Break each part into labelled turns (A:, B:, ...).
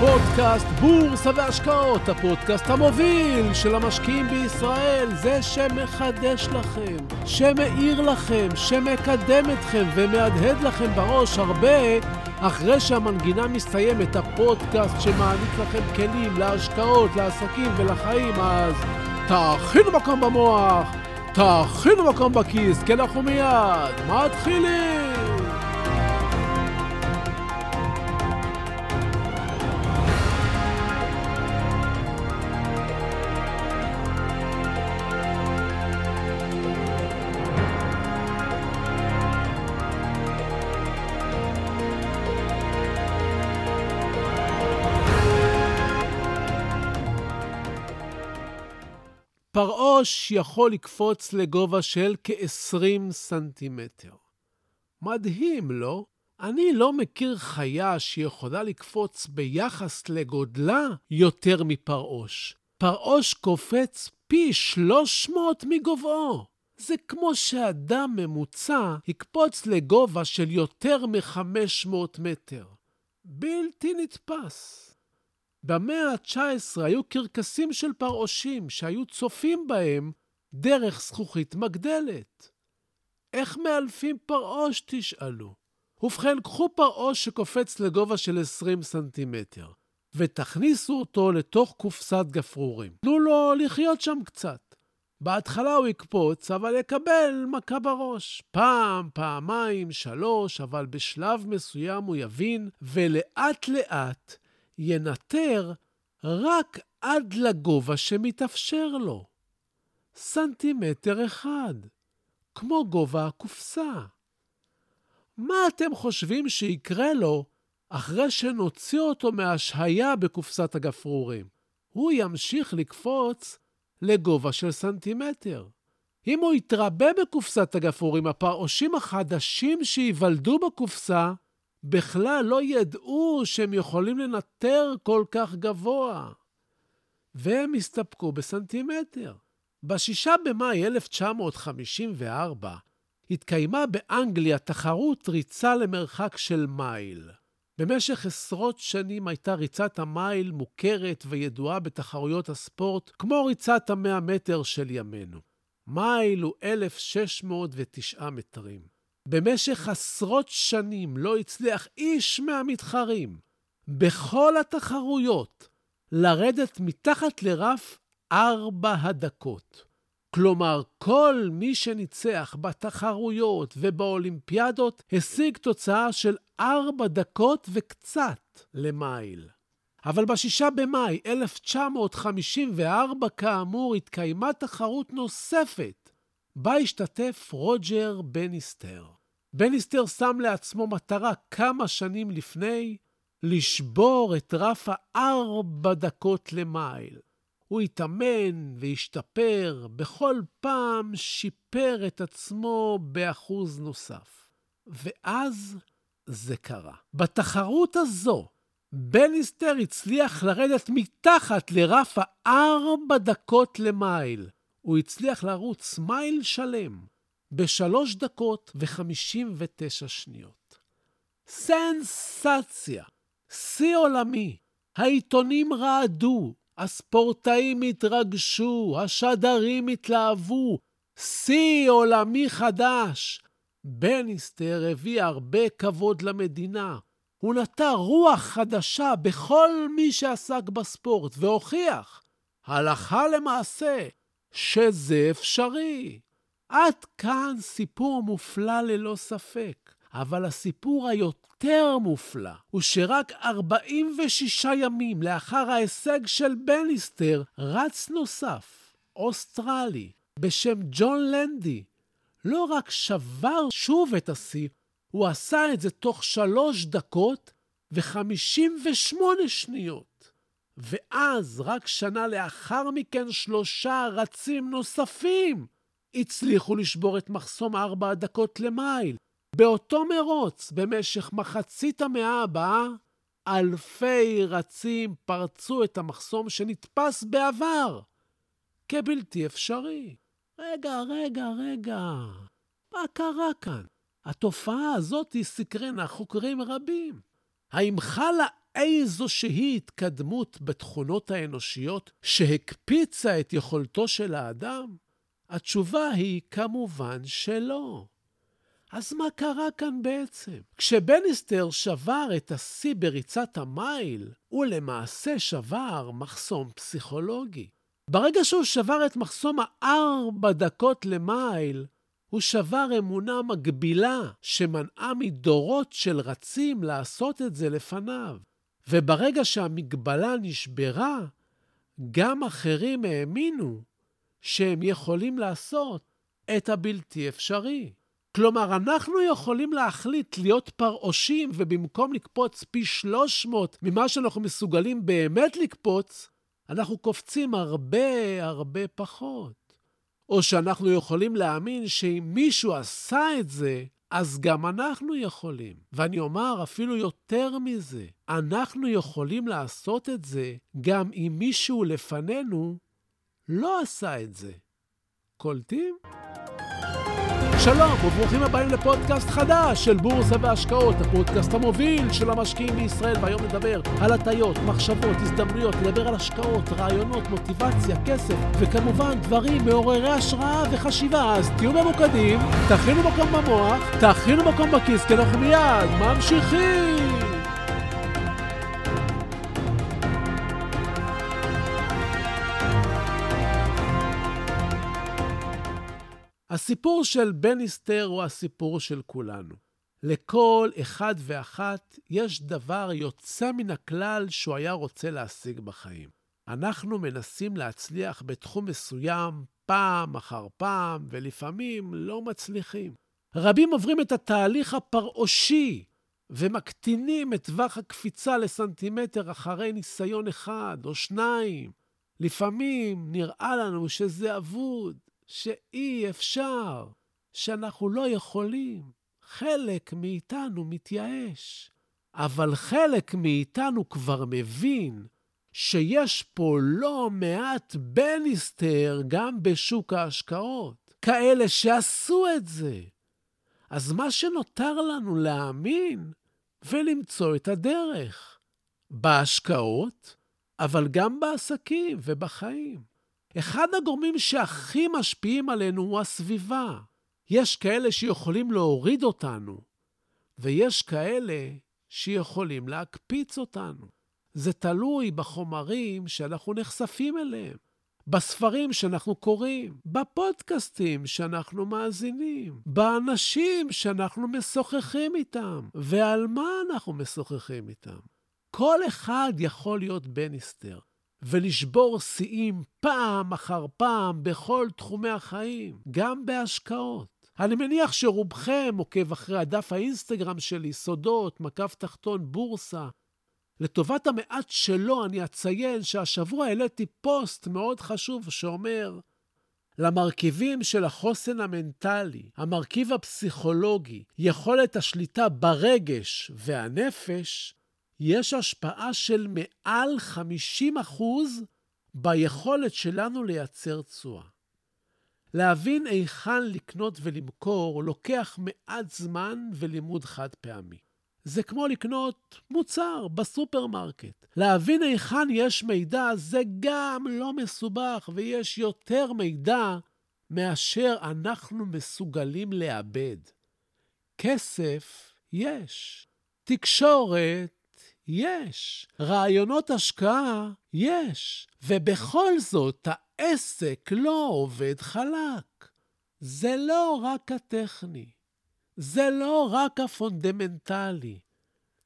A: פודקאסט בורסה והשקעות, הפודקאסט המוביל של המשקיעים בישראל, זה שמחדש לכם, שמאיר לכם, שמקדם אתכם ומהדהד לכם בראש הרבה אחרי שהמנגינה מסתיימת, הפודקאסט שמעניק לכם כלים להשקעות, לעסקים ולחיים, אז תאכינו מקום במוח, תאכינו מקום בכיס, כי אנחנו מיד מתחילים! פרעוש יכול לקפוץ לגובה של כ-20 סנטימטר. מדהים, לא? אני לא מכיר חיה שיכולה לקפוץ ביחס לגודלה יותר מפרעוש. פרעוש קופץ פי 300 מגובהו. זה כמו שאדם ממוצע יקפוץ לגובה של יותר מ-500 מטר. בלתי נתפס. במאה ה-19 היו קרקסים של פרעושים שהיו צופים בהם דרך זכוכית מגדלת. איך מאלפים פרעוש, תשאלו? ובכן, קחו פרעוש שקופץ לגובה של 20 סנטימטר, ותכניסו אותו לתוך קופסת גפרורים. תנו לו לחיות שם קצת. בהתחלה הוא יקפוץ, אבל יקבל מכה בראש. פעם, פעמיים, שלוש, אבל בשלב מסוים הוא יבין, ולאט-לאט ינטר רק עד לגובה שמתאפשר לו. סנטימטר אחד, כמו גובה הקופסה. מה אתם חושבים שיקרה לו אחרי שנוציא אותו מהשהיה בקופסת הגפרורים? הוא ימשיך לקפוץ לגובה של סנטימטר. אם הוא יתרבה בקופסת הגפרורים, הפרעושים החדשים שייוולדו בקופסה בכלל לא ידעו שהם יכולים לנטר כל כך גבוה. והם הסתפקו בסנטימטר. ב-6 במאי 1954 התקיימה באנגליה תחרות ריצה למרחק של מייל. במשך עשרות שנים הייתה ריצת המייל מוכרת וידועה בתחרויות הספורט, כמו ריצת המאה מטר של ימינו. מייל הוא 1,609 מטרים. במשך עשרות שנים לא הצליח איש מהמתחרים בכל התחרויות לרדת מתחת לרף ארבע הדקות. כלומר, כל מי שניצח בתחרויות ובאולימפיאדות השיג תוצאה של ארבע דקות וקצת למייל. אבל ב-6 במאי 1954, כאמור, התקיימה תחרות נוספת, בה השתתף רוג'ר בניסטר. בניסטר שם לעצמו מטרה כמה שנים לפני לשבור את רף הארבע דקות למייל. הוא התאמן והשתפר, בכל פעם שיפר את עצמו באחוז נוסף. ואז זה קרה. בתחרות הזו, בניסטר הצליח לרדת מתחת לרף הארבע דקות למייל. הוא הצליח לרוץ מייל שלם. בשלוש דקות וחמישים ותשע שניות. סנסציה! שיא עולמי. העיתונים רעדו, הספורטאים התרגשו, השדרים התלהבו. שיא עולמי חדש. בניסטר הביא הרבה כבוד למדינה. הוא נטע רוח חדשה בכל מי שעסק בספורט, והוכיח, הלכה למעשה, שזה אפשרי. עד כאן סיפור מופלא ללא ספק, אבל הסיפור היותר מופלא הוא שרק 46 ימים לאחר ההישג של בניסטר, רץ נוסף, אוסטרלי, בשם ג'ון לנדי, לא רק שבר שוב את השיא, הוא עשה את זה תוך שלוש דקות ו-58 שניות. ואז, רק שנה לאחר מכן, שלושה רצים נוספים הצליחו לשבור את מחסום ארבע הדקות למייל. באותו מרוץ, במשך מחצית המאה הבאה, אלפי רצים פרצו את המחסום שנתפס בעבר כבלתי אפשרי. רגע, רגע, רגע, מה קרה כאן? התופעה הזאת סקרנה חוקרים רבים. האם חלה איזושהי התקדמות בתכונות האנושיות שהקפיצה את יכולתו של האדם? התשובה היא כמובן שלא. אז מה קרה כאן בעצם? כשבניסטר שבר את השיא בריצת המייל, הוא למעשה שבר מחסום פסיכולוגי. ברגע שהוא שבר את מחסום הארבע דקות למייל, הוא שבר אמונה מגבילה שמנעה מדורות של רצים לעשות את זה לפניו. וברגע שהמגבלה נשברה, גם אחרים האמינו שהם יכולים לעשות את הבלתי אפשרי. כלומר, אנחנו יכולים להחליט להיות פרעושים, ובמקום לקפוץ פי 300 ממה שאנחנו מסוגלים באמת לקפוץ, אנחנו קופצים הרבה הרבה פחות. או שאנחנו יכולים להאמין שאם מישהו עשה את זה, אז גם אנחנו יכולים. ואני אומר אפילו יותר מזה, אנחנו יכולים לעשות את זה גם אם מישהו לפנינו לא עשה את זה. קולטים? שלום וברוכים הבאים לפודקאסט חדש של בורסה והשקעות, הפודקאסט המוביל של המשקיעים בישראל, והיום נדבר על הטיות, מחשבות, הזדמנויות, נדבר על השקעות, רעיונות, מוטיבציה, כסף, וכמובן דברים מעוררי השראה וחשיבה. אז תהיו ממוקדים, תכינו מקום במוח, תכינו מקום בכיס, כי אנחנו מיד ממשיכים! הסיפור של בניסטר הוא הסיפור של כולנו. לכל אחד ואחת יש דבר יוצא מן הכלל שהוא היה רוצה להשיג בחיים. אנחנו מנסים להצליח בתחום מסוים פעם אחר פעם, ולפעמים לא מצליחים. רבים עוברים את התהליך הפרעושי ומקטינים את טווח הקפיצה לסנטימטר אחרי ניסיון אחד או שניים. לפעמים נראה לנו שזה אבוד, שאי אפשר, שאנחנו לא יכולים. חלק מאיתנו מתייאש, אבל חלק מאיתנו כבר מבין שיש פה לא מעט בניסטר גם בשוק ההשקעות, כאלה שעשו את זה. אז מה שנותר לנו להאמין ולמצוא את הדרך, בהשקעות, אבל גם בעסקים ובחיים. אחד הגורמים שהכי משפיעים עלינו הוא הסביבה. יש כאלה שיכולים להוריד אותנו, ויש כאלה שיכולים להקפיץ אותנו. זה תלוי בחומרים שאנחנו נחשפים אליהם, בספרים שאנחנו קוראים, בפודקאסטים שאנחנו מאזינים, באנשים שאנחנו משוחחים איתם, ועל מה אנחנו משוחחים איתם. כל אחד יכול להיות בניסטר. ולשבור שיאים פעם אחר פעם בכל תחומי החיים, גם בהשקעות. אני מניח שרובכם עוקב אחרי הדף האינסטגרם שלי, סודות, מקף תחתון, בורסה. לטובת המעט שלו, אני אציין שהשבוע העליתי פוסט מאוד חשוב שאומר, למרכיבים של החוסן המנטלי, המרכיב הפסיכולוגי, יכולת השליטה ברגש והנפש, יש השפעה של מעל 50 ביכולת שלנו לייצר תשואה. להבין היכן לקנות ולמכור לוקח מעט זמן ולימוד חד פעמי. זה כמו לקנות מוצר בסופרמרקט. להבין היכן יש מידע זה גם לא מסובך, ויש יותר מידע מאשר אנחנו מסוגלים לאבד. כסף יש. תקשורת יש. רעיונות השקעה? יש. ובכל זאת, העסק לא עובד חלק. זה לא רק הטכני. זה לא רק הפונדמנטלי.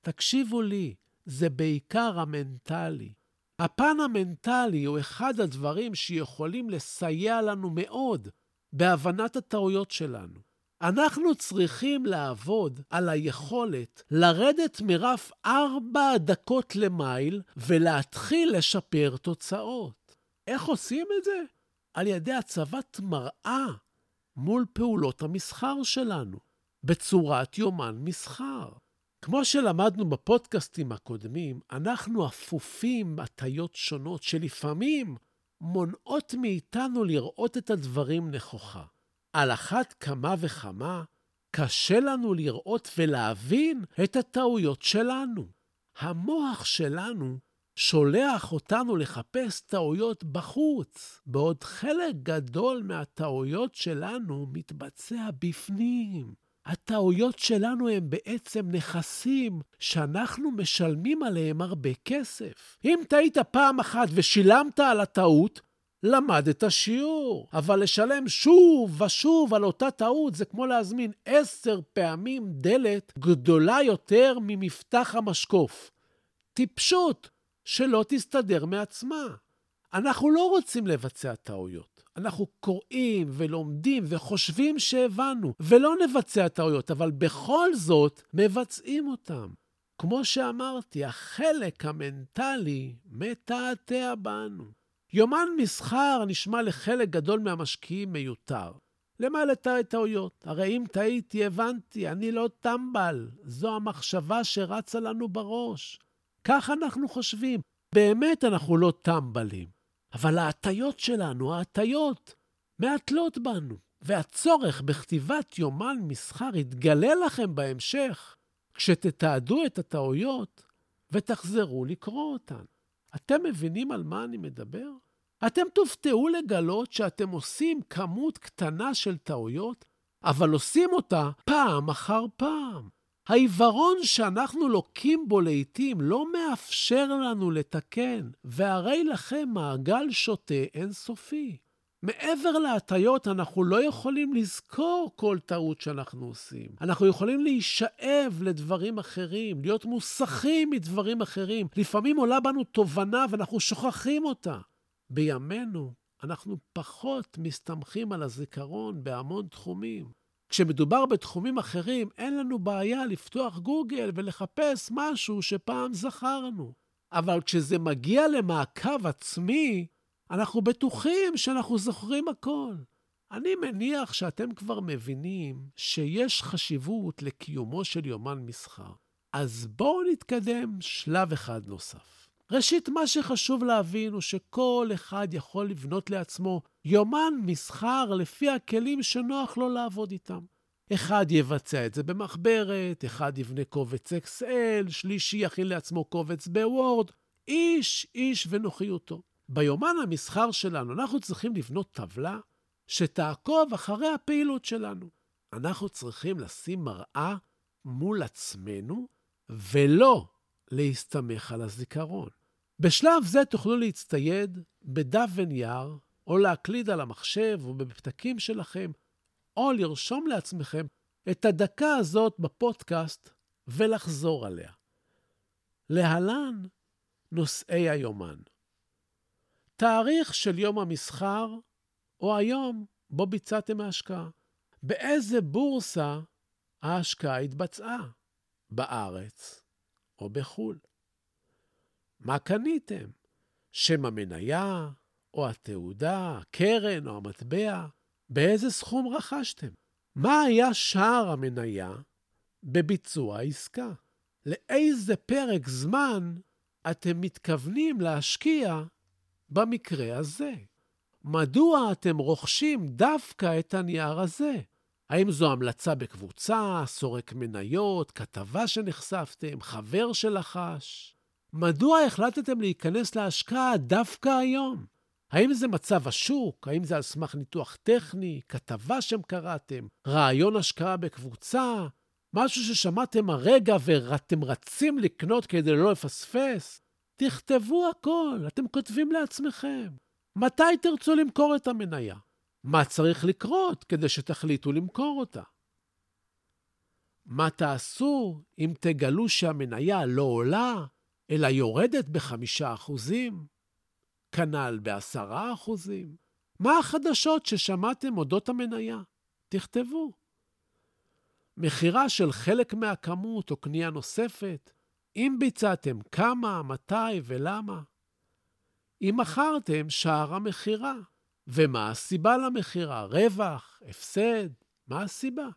A: תקשיבו לי, זה בעיקר המנטלי. הפן המנטלי הוא אחד הדברים שיכולים לסייע לנו מאוד בהבנת הטעויות שלנו. אנחנו צריכים לעבוד על היכולת לרדת מרף ארבע דקות למייל ולהתחיל לשפר תוצאות. איך עושים את זה? על ידי הצבת מראה מול פעולות המסחר שלנו, בצורת יומן מסחר. כמו שלמדנו בפודקאסטים הקודמים, אנחנו אפופים הטיות שונות שלפעמים מונעות מאיתנו לראות את הדברים נכוחה. על אחת כמה וכמה קשה לנו לראות ולהבין את הטעויות שלנו. המוח שלנו שולח אותנו לחפש טעויות בחוץ, בעוד חלק גדול מהטעויות שלנו מתבצע בפנים. הטעויות שלנו הם בעצם נכסים שאנחנו משלמים עליהם הרבה כסף. אם טעית פעם אחת ושילמת על הטעות, למדת שיעור. אבל לשלם שוב ושוב על אותה טעות זה כמו להזמין עשר פעמים דלת גדולה יותר ממפתח המשקוף. טיפשות שלא תסתדר מעצמה. אנחנו לא רוצים לבצע טעויות. אנחנו קוראים ולומדים וחושבים שהבנו, ולא נבצע טעויות, אבל בכל זאת מבצעים אותם. כמו שאמרתי, החלק המנטלי מתעתע בנו. יומן מסחר נשמע לחלק גדול מהמשקיעים מיותר. למה לתאר טעויות? הרי אם טעיתי, הבנתי, אני לא טמבל. זו המחשבה שרצה לנו בראש. כך אנחנו חושבים. באמת אנחנו לא טמבלים. אבל ההטיות שלנו, ההטיות, מעטלות בנו. והצורך בכתיבת יומן מסחר יתגלה לכם בהמשך, כשתתעדו את הטעויות ותחזרו לקרוא אותן. אתם מבינים על מה אני מדבר? אתם תופתעו לגלות שאתם עושים כמות קטנה של טעויות, אבל עושים אותה פעם אחר פעם. העיוורון שאנחנו לוקים בו לעתים לא מאפשר לנו לתקן, והרי לכם מעגל שוטה אינסופי. מעבר להטיות, אנחנו לא יכולים לזכור כל טעות שאנחנו עושים. אנחנו יכולים להישאב לדברים אחרים, להיות מוסכים מדברים אחרים. לפעמים עולה בנו תובנה ואנחנו שוכחים אותה. בימינו אנחנו פחות מסתמכים על הזיכרון בהמון תחומים. כשמדובר בתחומים אחרים, אין לנו בעיה לפתוח גוגל ולחפש משהו שפעם זכרנו. אבל כשזה מגיע למעקב עצמי, אנחנו בטוחים שאנחנו זוכרים הכל. אני מניח שאתם כבר מבינים שיש חשיבות לקיומו של יומן מסחר. אז בואו נתקדם שלב אחד נוסף. ראשית, מה שחשוב להבין הוא שכל אחד יכול לבנות לעצמו יומן מסחר לפי הכלים שנוח לו לעבוד איתם. אחד יבצע את זה במחברת, אחד יבנה קובץ אקסל, שלישי יכין לעצמו קובץ בוורד, איש איש ונוחיותו. ביומן המסחר שלנו אנחנו צריכים לבנות טבלה שתעקוב אחרי הפעילות שלנו. אנחנו צריכים לשים מראה מול עצמנו ולא להסתמך על הזיכרון. בשלב זה תוכלו להצטייד בדף ונייר, או להקליד על המחשב או בפתקים שלכם, או לרשום לעצמכם את הדקה הזאת בפודקאסט ולחזור עליה. להלן נושאי היומן. תאריך של יום המסחר, או היום בו ביצעתם ההשקעה. באיזה בורסה ההשקעה התבצעה? בארץ או בחו"ל? מה קניתם? שם המניה, או התעודה, הקרן או המטבע? באיזה סכום רכשתם? מה היה שער המניה בביצוע העסקה? לאיזה פרק זמן אתם מתכוונים להשקיע במקרה הזה? מדוע אתם רוכשים דווקא את הנייר הזה? האם זו המלצה בקבוצה, סורק מניות, כתבה שנחשפתם, חבר שלחש? מדוע החלטתם להיכנס להשקעה דווקא היום? האם זה מצב השוק? האם זה על סמך ניתוח טכני, כתבה שם קראתם, רעיון השקעה בקבוצה, משהו ששמעתם הרגע ואתם רצים לקנות כדי לא לפספס? תכתבו הכל, אתם כותבים לעצמכם. מתי תרצו למכור את המניה? מה צריך לקרות כדי שתחליטו למכור אותה? מה תעשו אם תגלו שהמניה לא עולה, אלא יורדת בחמישה אחוזים? כנ"ל בעשרה אחוזים. מה החדשות ששמעתם אודות המניה? תכתבו. מכירה של חלק מהכמות או קנייה נוספת? אם ביצעתם, כמה, מתי ולמה? אם מכרתם, שער המכירה. ומה הסיבה למכירה? רווח? הפסד? מה הסיבה?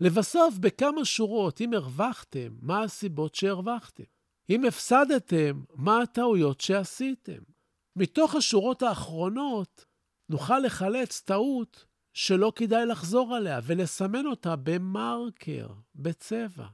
A: לבסוף, בכמה שורות, אם הרווחתם, מה הסיבות שהרווחתם? אם הפסדתם, מה הטעויות שעשיתם? מתוך השורות האחרונות נוכל לחלץ טעות שלא כדאי לחזור עליה ולסמן אותה במרקר, בצבע.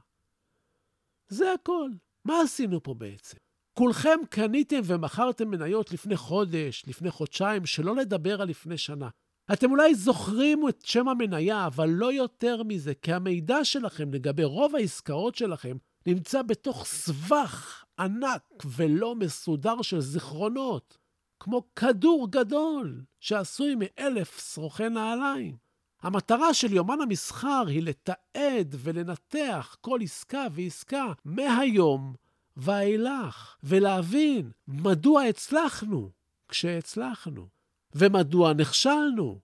A: זה הכל. מה עשינו פה בעצם? כולכם קניתם ומכרתם מניות לפני חודש, לפני חודשיים, שלא לדבר על לפני שנה. אתם אולי זוכרים את שם המניה, אבל לא יותר מזה, כי המידע שלכם לגבי רוב העסקאות שלכם נמצא בתוך סבך ענק ולא מסודר של זיכרונות, כמו כדור גדול שעשוי מאלף שרוכי נעליים. המטרה של יומן המסחר היא לתעד ולנתח כל עסקה ועסקה מהיום ואילך, ולהבין מדוע הצלחנו כשהצלחנו, ומדוע נכשלנו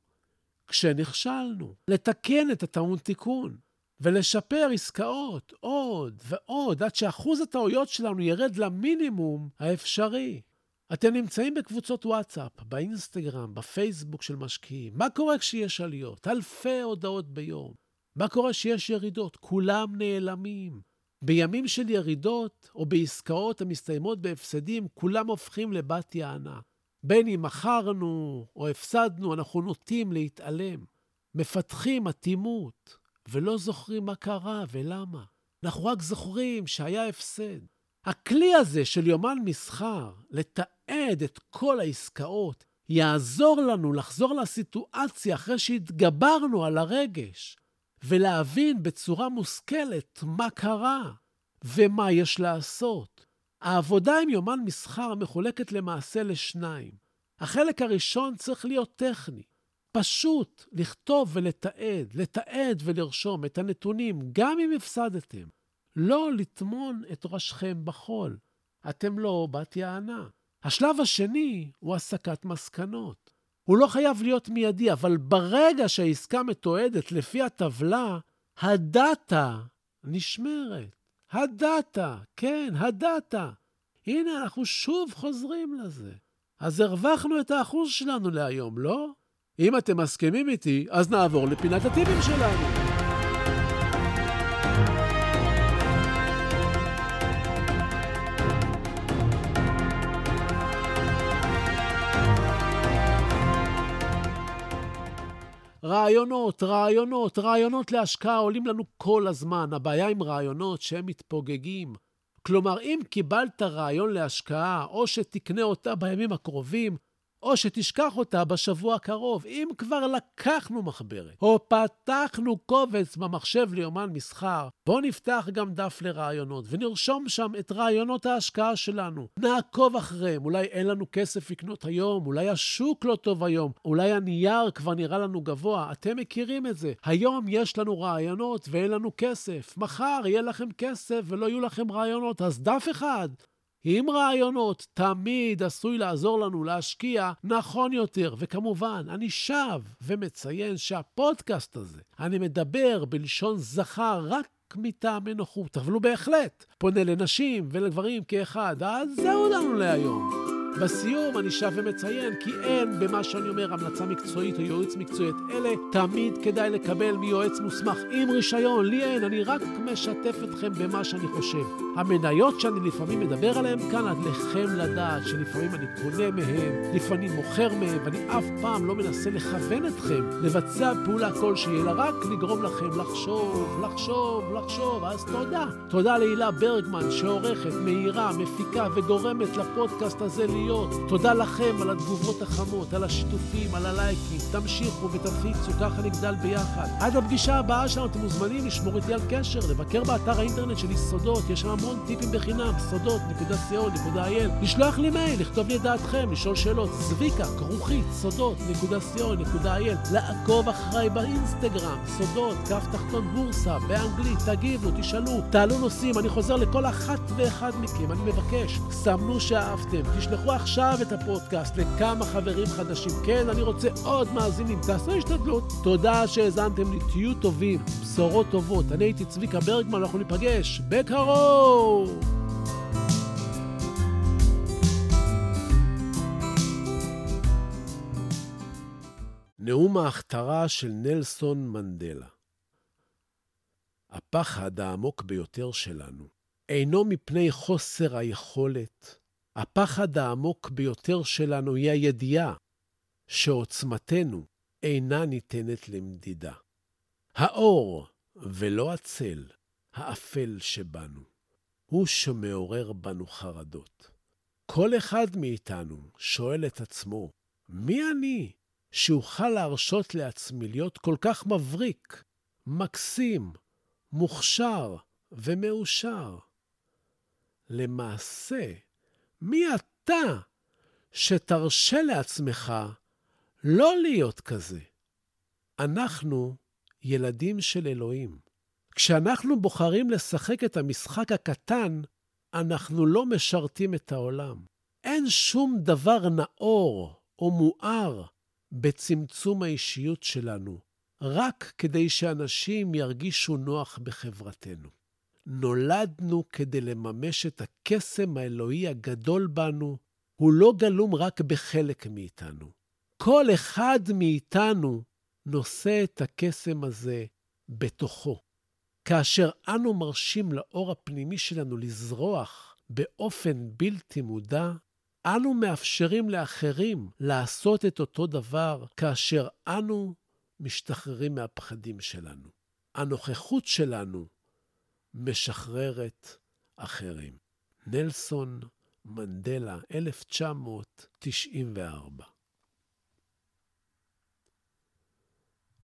A: כשנכשלנו. לתקן את הטעון תיקון, ולשפר עסקאות עוד ועוד, עד שאחוז הטעויות שלנו ירד למינימום האפשרי. אתם נמצאים בקבוצות וואטסאפ, באינסטגרם, בפייסבוק של משקיעים. מה קורה כשיש עליות? אלפי הודעות ביום. מה קורה כשיש ירידות? כולם נעלמים. בימים של ירידות או בעסקאות המסתיימות בהפסדים, כולם הופכים לבת יענה. בין אם מכרנו או הפסדנו, אנחנו נוטים להתעלם. מפתחים אטימות, ולא זוכרים מה קרה ולמה. אנחנו רק זוכרים שהיה הפסד. הכלי הזה של יומן מסחר, לתעד את כל העסקאות, יעזור לנו לחזור לסיטואציה אחרי שהתגברנו על הרגש, ולהבין בצורה מושכלת מה קרה ומה יש לעשות. העבודה עם יומן מסחר מחולקת למעשה לשניים. החלק הראשון צריך להיות טכני. פשוט לכתוב ולתעד, לתעד ולרשום את הנתונים, גם אם הפסדתם. לא לטמון את ראשכם בחול. אתם לא בת יענה. השלב השני הוא הסקת מסקנות. הוא לא חייב להיות מיידי, אבל ברגע שהעסקה מתועדת לפי הטבלה, הדאטה נשמרת. הדאטה, כן, הדאטה. הנה, אנחנו שוב חוזרים לזה. אז הרווחנו את האחוז שלנו להיום, לא? אם אתם מסכימים איתי, אז נעבור לפינת הטיפים שלנו. רעיונות, רעיונות, רעיונות להשקעה עולים לנו כל הזמן. הבעיה עם רעיונות שהם מתפוגגים. כלומר, אם קיבלת רעיון להשקעה, או שתקנה אותה בימים הקרובים, או שתשכח אותה בשבוע הקרוב. אם כבר לקחנו מחברת, או פתחנו קובץ במחשב ליומן מסחר, בואו נפתח גם דף לרעיונות, ונרשום שם את רעיונות ההשקעה שלנו. נעקוב אחריהם, אולי אין לנו כסף לקנות היום, אולי השוק לא טוב היום, אולי הנייר כבר נראה לנו גבוה, אתם מכירים את זה. היום יש לנו רעיונות ואין לנו כסף. מחר יהיה לכם כסף ולא יהיו לכם רעיונות, אז דף אחד. עם רעיונות תמיד עשוי לעזור לנו להשקיע נכון יותר. וכמובן, אני שב ומציין שהפודקאסט הזה, אני מדבר בלשון זכר רק מטעמי נוחות, אבל הוא בהחלט פונה לנשים ולגברים כאחד. אז זהו לנו להיום. בסיום אני שב ומציין כי אין במה שאני אומר המלצה מקצועית או ייעוץ מקצועי. את אלה תמיד כדאי לקבל מיועץ מוסמך עם רישיון. לי אין, אני רק משתף אתכם במה שאני חושב. המניות שאני לפעמים מדבר עליהן כאן, עליכם לדעת שלפעמים אני קונה מהן, לפעמים מוכר מהן, ואני אף פעם לא מנסה לכוון אתכם לבצע פעולה כלשהי, אלא רק לגרום לכם לחשוב, לחשוב, לחשוב. אז תודה. תודה להילה ברגמן שעורכת, מהירה, מפיקה וגורמת לפודקאסט הזה להיות. תודה לכם על התגובות החמות, על השיתופים, על הלייקים. תמשיכו ותפיצו, ככה נגדל ביחד. עד הפגישה הבאה שלנו אתם מוזמנים לשמור איתי על קשר, לבקר באתר האינטרנט שלי סודות, יש שם המון טיפים בחינם, סודות.co.il, לשלוח לי מייל, לכתוב לי את דעתכם, לשאול שאלות, זביקה, כרוכית, סודות.co.il, לעקוב אחריי באינסטגרם, סודות, כף תחתון בורסה, באנגלית, תגיבו, תשאלו, תעלו נושאים, אני חוזר לכל אחת ואחד מכם, אני מבקש, סמנו שאהבתם, תשלחו עכשיו את הפודקאסט לכמה חברים חדשים. כן, אני רוצה עוד מאזינים, תעשו השתדלות. תודה שהאזנתם לי, תהיו טובים, בשורות טובות. אני הייתי צביקה ברגמן, אנחנו ניפגש בקרוב! נאום ההכתרה של נלסון מנדלה. הפחד העמוק ביותר שלנו אינו מפני חוסר היכולת הפחד העמוק ביותר שלנו היא הידיעה שעוצמתנו אינה ניתנת למדידה. האור ולא הצל, האפל שבנו. הוא שמעורר בנו חרדות. כל אחד מאיתנו שואל את עצמו, מי אני שאוכל להרשות לעצמי להיות כל כך מבריק, מקסים, מוכשר ומאושר? למעשה, מי אתה שתרשה לעצמך לא להיות כזה? אנחנו ילדים של אלוהים. כשאנחנו בוחרים לשחק את המשחק הקטן, אנחנו לא משרתים את העולם. אין שום דבר נאור או מואר בצמצום האישיות שלנו, רק כדי שאנשים ירגישו נוח בחברתנו. נולדנו כדי לממש את הקסם האלוהי הגדול בנו, הוא לא גלום רק בחלק מאיתנו. כל אחד מאיתנו נושא את הקסם הזה בתוכו. כאשר אנו מרשים לאור הפנימי שלנו לזרוח באופן בלתי מודע, אנו מאפשרים לאחרים לעשות את אותו דבר כאשר אנו משתחררים מהפחדים שלנו. הנוכחות שלנו משחררת אחרים. נלסון מנדלה, 1994